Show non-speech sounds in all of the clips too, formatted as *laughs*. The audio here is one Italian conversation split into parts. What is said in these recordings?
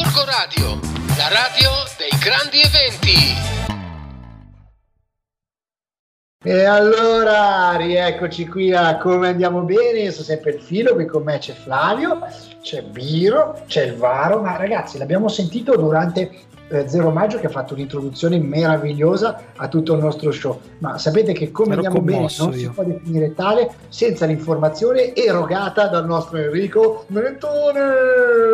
Gorgo Radio, la radio dei grandi eventi. E allora, rieccoci qui a Come Andiamo Bene, io sono sempre il filo, qui con me c'è Flavio, c'è Biro, c'è il Varo, ma ragazzi l'abbiamo sentito durante eh, Zero Maggio che ha fatto un'introduzione meravigliosa a tutto il nostro show, ma sapete che Come Ero Andiamo Bene non io. si può definire tale senza l'informazione erogata dal nostro Enrico Mentone!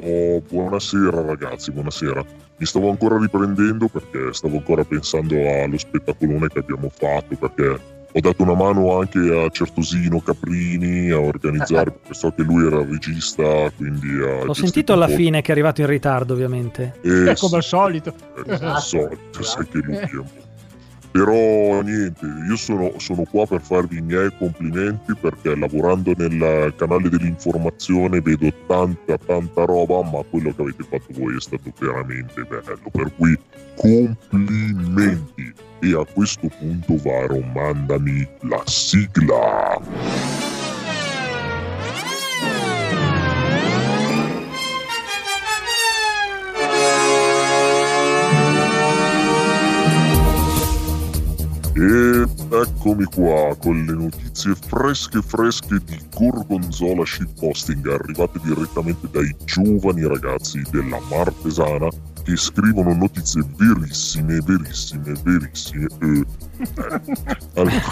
Oh, buonasera ragazzi, buonasera. Mi stavo ancora riprendendo perché stavo ancora pensando allo spettacolone che abbiamo fatto perché ho dato una mano anche a Certosino Caprini a organizzare, perché so che lui era il regista, quindi gestito sentito alla fine che è arrivato in ritardo, ovviamente. Eh, come al solito. Eh, al solito, sai che lui è un po'. Però niente, io sono, sono qua per farvi i miei complimenti perché lavorando nel canale dell'informazione vedo tanta tanta roba, ma quello che avete fatto voi è stato veramente bello, per cui complimenti. E a questo punto Varo, mandami la sigla. Eccomi qua con le notizie fresche fresche di Gorgonzola Shitposting arrivate direttamente dai giovani ragazzi della Martesana che scrivono notizie verissime, verissime, verissime. Eh. *laughs* Allora,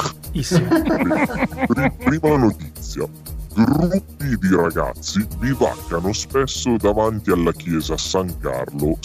pri- prima notizia. Gruppi di ragazzi bivaccano spesso davanti alla chiesa San Carlo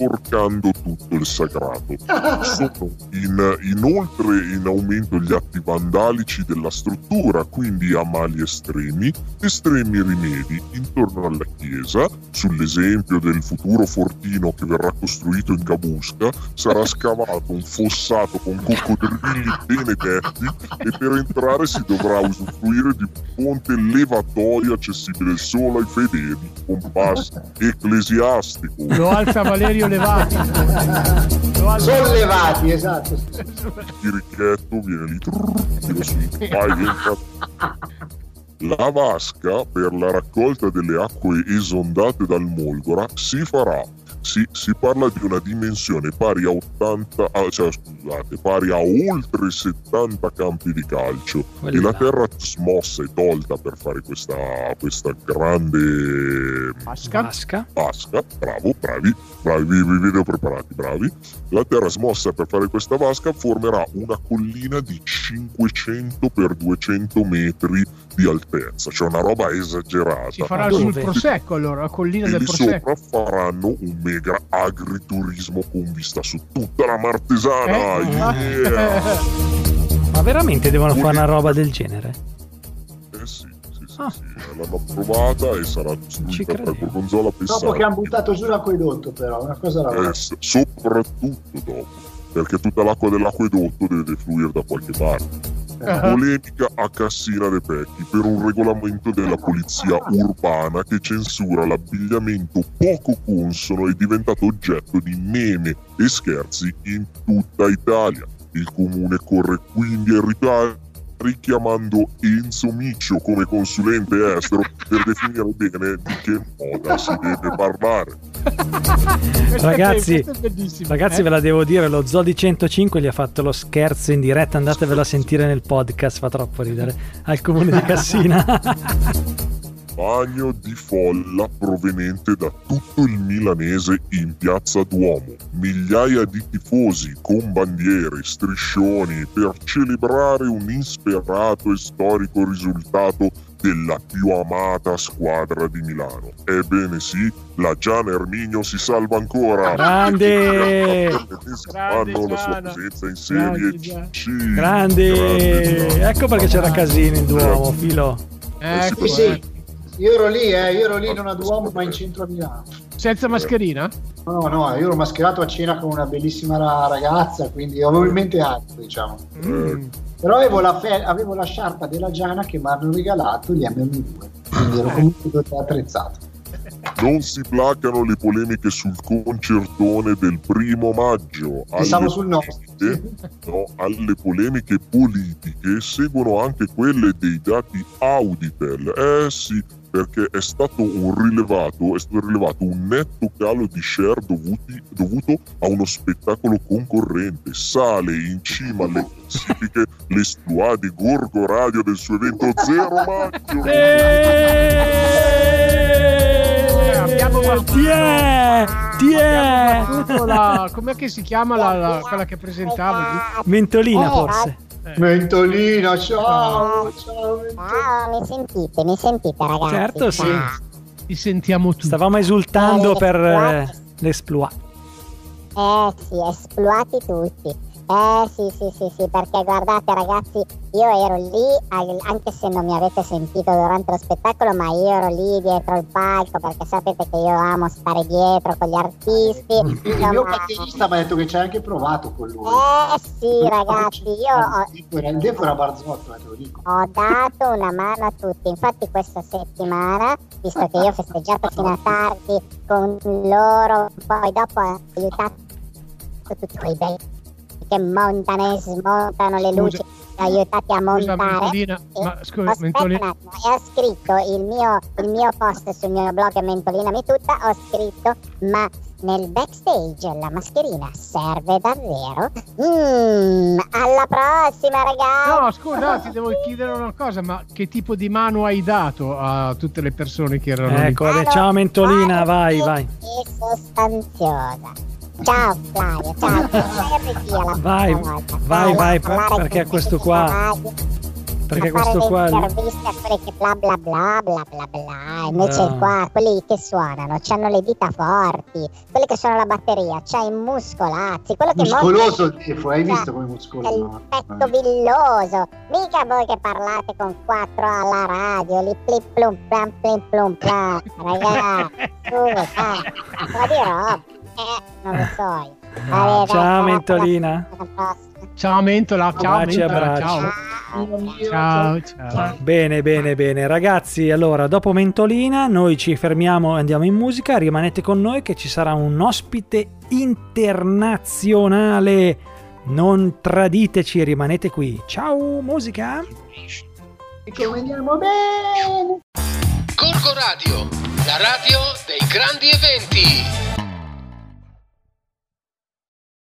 sporcando tutto il sagrato. *laughs* Sono in- inoltre in aumento gli atti vandalici della struttura, quindi a mali estremi, estremi rimedi intorno alla chiesa, sull'esempio del futuro fortino che verrà costruito in Cabusca, sarà scavato un fossato con coccodrilli *laughs* benedetti e per entrare si dovrà usufruire di un ponte levatoio accessibile solo ai fedeli con pass *laughs* ecclesiastico. Lo alza Valerio Levati. Lo alza- Sollevati, esatto. il chirichetto viene lì tira su vai entra. la vasca per la raccolta delle acque esondate dal Molgora si farà si, si parla di una dimensione pari a 80 ah, cioè scusate pari a oltre 70 campi di calcio Quelli e la terra smossa e tolta per fare questa, questa grande Vasca. Vasca. vasca, bravo, bravi, bravi, vi, vedo preparati, bravi. La terra smossa per fare questa vasca formerà una collina di 500 per 200 metri di altezza, cioè una roba esagerata. Si farà sul Prosecco allora, la collina e del lì Prosecco. sopra faranno un mega agriturismo con vista su tutta la martesana. Eh? yeah! *laughs* Ma veramente devono fare una roba del genere? Eh sì, sì, sì, Ah. sì, l'hanno approvata e sarà tra credevo. Gorgonzola Dopo che hanno buttato giù l'acquedotto però, una cosa la Eh, soprattutto dopo, perché tutta l'acqua dell'acquedotto deve fluire da qualche parte. Polemica a Cassina de Pecchi per un regolamento della polizia urbana che censura l'abbigliamento poco consono e diventato oggetto di meme e scherzi in tutta Italia. Il comune corre quindi ai ripari richiamando Enzo Miccio come consulente estero per definire bene di che moda si deve parlare. Ragazzi. Ragazzi, Eh? ve la devo dire, lo Zodi 105 gli ha fatto lo scherzo in diretta, andatevelo a sentire nel podcast, fa troppo ridere, al comune di *laughs* Cassina. *laughs* Bagno di folla proveniente da tutto il milanese in piazza Duomo. Migliaia di tifosi con bandiere, striscioni per celebrare un insperato e storico risultato della più amata squadra di Milano. Ebbene sì, la Giana Erminio si salva ancora. Grande! Per l'ennesimo Grande anno la sua presenza in Serie Grande! C. Grande! Grande Giana. Ecco perché c'era casino in Duomo, filo. Ecco, eh. sì. Io ero lì, eh, io ero lì non a Duomo ma in centro a Milano. Senza mascherina? No, no, io ero mascherato a cena con una bellissima ra- ragazza, quindi avevo in mente altro, diciamo. Mm. Però avevo la, fe- avevo la sciarpa della Giana che mi hanno regalato gli MM2, quindi ero comunque tutto attrezzato. Non si placano le polemiche sul concertone del primo maggio. Pensavo Alle sul nostro. polemiche- no, alle polemiche politiche seguono anche quelle dei dati Auditel. Eh sì, perché è stato un rilevato, è stato rilevato un netto calo di share dovuti- dovuto a uno spettacolo concorrente. Sale in cima alle classifiche l'esploit di Gorgo Radio del suo evento Zero Maggio. Eh, Ti è? Ti è? battuto la- com'è che si chiama la, la- quella che presentavo lì? Mentolina Eh, forse. Mentolina, ciao, ciao, Mentolina. Ciao, mi sentite? Mi sentite ragazzi? Certo, sì. Ti sentiamo tutti. Stavamo esultando per eh, l'esploit. Eh sì, esploati tutti. Eh sì, sì, sì, sì, perché guardate ragazzi, io ero lì, anche se non mi avete sentito durante lo spettacolo, ma io ero lì dietro il palco, perché sapete che io amo stare dietro con gli artisti. Il mio insomma, batterista mi ha detto che ci hai anche provato con lui. Eh sì ragazzi, io ho, Il era- Il Barzotto, eh, te lo dico. ho dato una mano a tutti. Infatti questa settimana, visto che io ho festeggiato fino a tardi con loro, poi dopo ho aiutato tutti quei bei che montano e smontano le luci, ho aiutati a Scusa, montare. Mentolina, E- ma scusa, Aspetta Mentolina, un attimo, e ho scritto il mio, il mio post sul mio blog Mentolinami tutta, ho scritto ma nel backstage la mascherina serve davvero? Mm, alla prossima ragazzi! No, scusa, ti devo chiedere una cosa, ma che tipo di mano hai dato a tutte le persone che erano lì? Ecco, ciao Mentolina, vai, vai. E sostanziosa. Ciao Flavio, ciao. Alla Vai, vai, Ciao, vai, parlare perché questo qua- Perché a fare questo le qua... interviste a quelli che bla bla bla bla bla bla. Invece Ah. qua, quelli che suonano, hanno le dita forti, quelli che suonano la batteria, c'ha i muscolazzi, quello che Muscoloso il Defo, hai Cioè, visto come muscoloso? il petto villoso. Mica voi che parlate con quattro alla radio, li plip plum plam plum plum plam. Ragazzi, *laughs* scusa, un po' di roba. Eh, non lo so. io. Vabbè, dai, Ciao Mentolina. Ciao Mentola, ciao Baci, Mentola, abbracci. ciao. Ciao. Ciao. Bene, bene, bene. Ragazzi, allora, dopo Mentolina, noi ci fermiamo e andiamo in musica. Rimanete con noi che ci sarà un ospite internazionale. Non traditeci, rimanete qui. Ciao, musica. E come andiamo bene? Gorgo Radio, la radio dei grandi eventi.